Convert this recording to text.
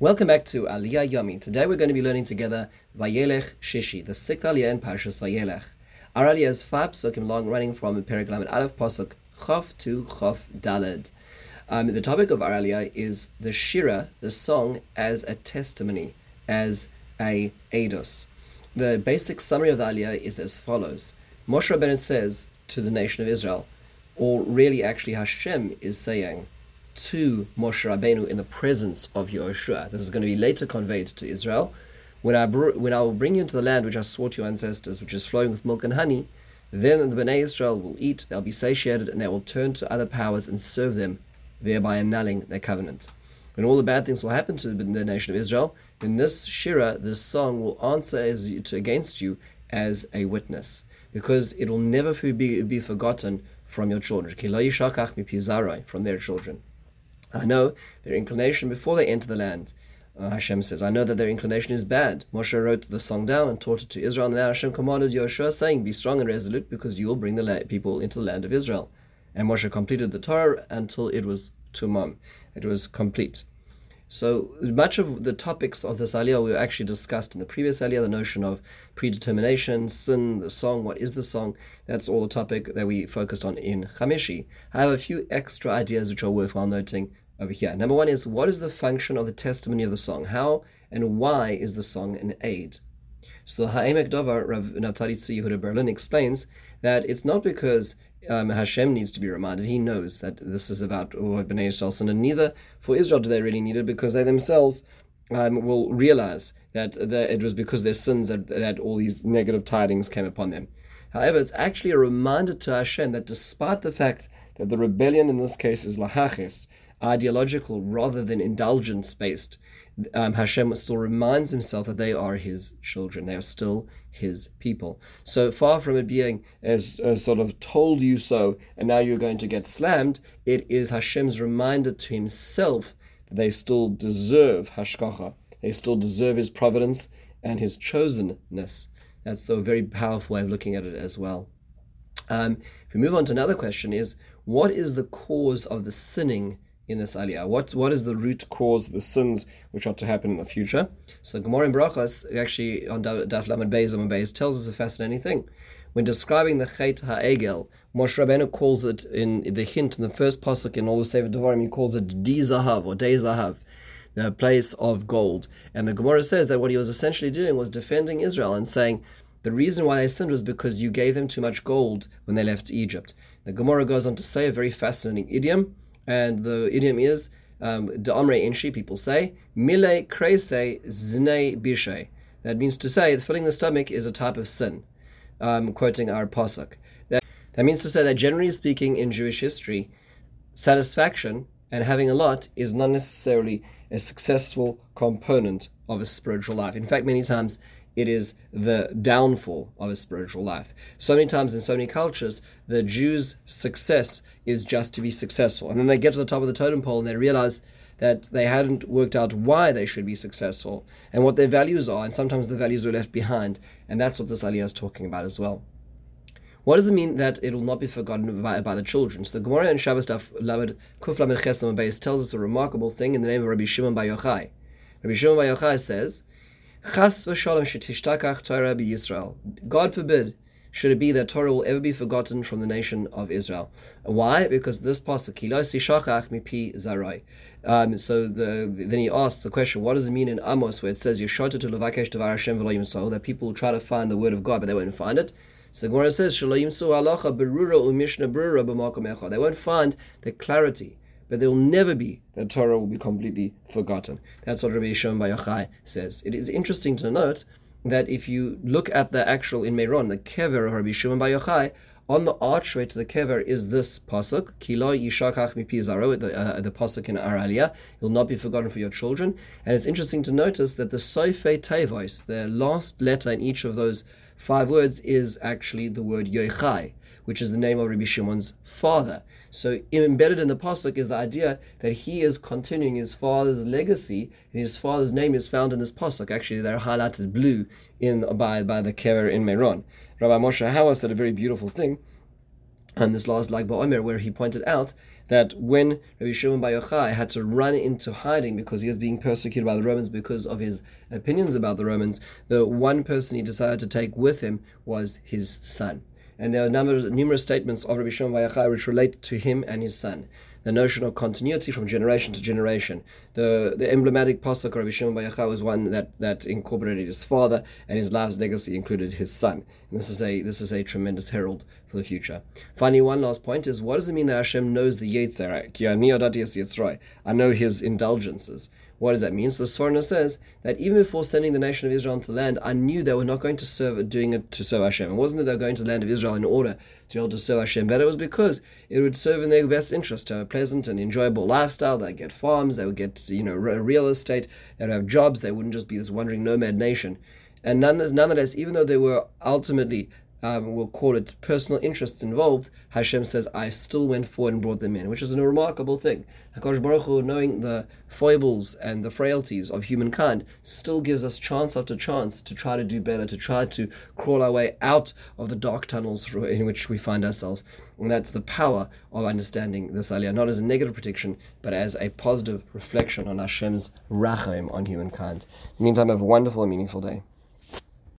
Welcome back to Aliyah Yomi. Today we're going to be learning together Vayelech Shishi, the sixth Aliyah in Parshas Vayelech. Our Aliyah is five psukim long, running from Lamed Aleph Pasuk Chof to Chof Daled. Um, the topic of our Aliyah is the Shira, the song, as a testimony, as a eidos. The basic summary of the Aliyah is as follows. Moshe Rabbeinu says to the nation of Israel, or really actually Hashem is saying, to Moshe Rabbeinu in the presence of Yehoshua. This is going to be later conveyed to Israel. When I, br- when I will bring you into the land which I swore to your ancestors, which is flowing with milk and honey, then the Bnei Israel will eat, they'll be satiated, and they will turn to other powers and serve them, thereby annulling their covenant. When all the bad things will happen to the nation of Israel, then this Shira, this song, will answer as to, against you as a witness, because it will never be, be forgotten from your children. From their children. I know their inclination before they enter the land. Uh, Hashem says, I know that their inclination is bad. Moshe wrote the song down and taught it to Israel, and then Hashem commanded Yoshua, saying, Be strong and resolute, because you will bring the la- people into the land of Israel. And Moshe completed the Torah until it was tumam. It was complete. So much of the topics of this aliyah we actually discussed in the previous aliyah, the notion of predetermination, sin, the song, what is the song? That's all the topic that we focused on in Chamishi. I have a few extra ideas which are worthwhile noting over here. Number one is what is the function of the testimony of the song? How and why is the song an aid? So the Ha'amek Davar, Rav Naftali Yehuda Berlin explains that it's not because um, Hashem needs to be reminded. He knows that this is about what Bnei Yisrael sin, and neither for Israel do they really need it because they themselves um, will realize that, that it was because their sins that, that all these negative tidings came upon them. However, it's actually a reminder to Hashem that despite the fact that the rebellion in this case is lahaches, ideological rather than indulgence based, um, Hashem still reminds himself that they are his children. They are still his people. So far from it being as, as sort of told you so, and now you're going to get slammed, it is Hashem's reminder to himself that they still deserve Hashgacha. They still deserve his providence and his chosenness. That's a very powerful way of looking at it as well. Um, if we move on to another question, is what is the cause of the sinning in this aliyah? What what is the root cause of the sins which are to happen in the future? So Gemara in Brachos actually on Daf Lamed Beis Amud Beis tells us a fascinating thing. When describing the Chet HaEgel, Moshe Rabbeinu calls it in the hint in the first pasuk in all the Sefer Devarim, he calls it Di Zahav or Dei Zahav, the place of gold. And the Gemara says that what he was essentially doing was defending Israel and saying the reason why they sinned was because you gave them too much gold when they left Egypt. The Gemara goes on to say a very fascinating idiom and the idiom is um, Da'amre Inshi, people say, Mile Krese Zne Bishe. That means to say that filling the stomach is a type of sin, um, quoting our Pasuk. That, that means to say that generally speaking in Jewish history, satisfaction and having a lot is not necessarily a successful component of a spiritual life. In fact, many times it is the downfall of a spiritual life. So many times in so many cultures, the Jews' success is just to be successful. And then they get to the top of the totem pole and they realize that they hadn't worked out why they should be successful and what their values are. And sometimes the values are left behind. And that's what this aliyah is talking about as well. What does it mean that it will not be forgotten by, by the children? So the Gemara in Shabbos Daf Lamed tells us a remarkable thing in the name of Rabbi Shimon Bar Yochai. Rabbi Shimon Bar Yochai says Chas v'shalom shetishtakach Torah Yisrael. God forbid should it be that Torah will ever be forgotten from the nation of Israel. Why? Because this pasuk, shachach mipi zarai. Um, so the, then he asks the question, what does it mean in Amos where it says Yeshotetu levakesh devar Hashem v'lo that people will try to find the word of God but they won't find it. So the Gemara says shelo yimso halacha berura umishna berura b'makom. They won't find the clarity but there will never be that Torah will be completely forgotten. That's what Rabbi Shimon Bar Yochai says. It is interesting to note that if you look at the actual in Meron, the kever of Rabbi Shimon Bar Yochai, on the archway to the kever is this pasuk, Kilo yishakach mipi zaro, the, uh, the pasuk in Aralia. Will not be forgotten for your children. And it's interesting to notice that the Sofe Tevos, the last letter in each of those five words, is actually the word Yochai which is the name of Rabbi Shimon's father. So embedded in the pasuk is the idea that he is continuing his father's legacy, and his father's name is found in this pasuk. Actually, they're highlighted blue in by by the kever in Meron. Rabbi Moshe Hauer said a very beautiful thing. On this last Lag BaOmer, where he pointed out that when Rabbi Shimon Bar Yochai had to run into hiding because he was being persecuted by the Romans because of his opinions about the Romans, the one person he decided to take with him was his son. And there are numerous statements of Rabbi Shimon Bar Yochai which relate to him and his son the notion of continuity from generation to generation. The the emblematic pasuk Rabbi Shimon Bar Yochai was one that, that incorporated his father, and his life's legacy included his son. And this is a this is a tremendous herald for the future. Finally, one last point is what does it mean that Hashem knows the Yetzirah? I know his indulgences. What does that mean? So the Sforno says that even before sending the nation of Israel into the land, I knew they were not going to serve doing it to serve Hashem. It wasn't that they were going to the land of Israel in order to be able to serve Hashem, but it was because it would serve in their best interest to have a pleasant and enjoyable lifestyle. They'd get farms, they would get you know real estate, they'd have jobs, they wouldn't just be this wandering nomad nation. And nonetheless, even though they were ultimately um, we'll call it personal interests involved, Hashem says, I still went forward and brought them in, which is a remarkable thing. HaKadosh Baruch Hu, knowing the foibles and the frailties of humankind, still gives us chance after chance to try to do better, to try to crawl our way out of the dark tunnels in which we find ourselves. And that's the power of understanding this aliyah, not as a negative prediction, but as a positive reflection on Hashem's rachem on humankind. In the meantime, have a wonderful and meaningful day.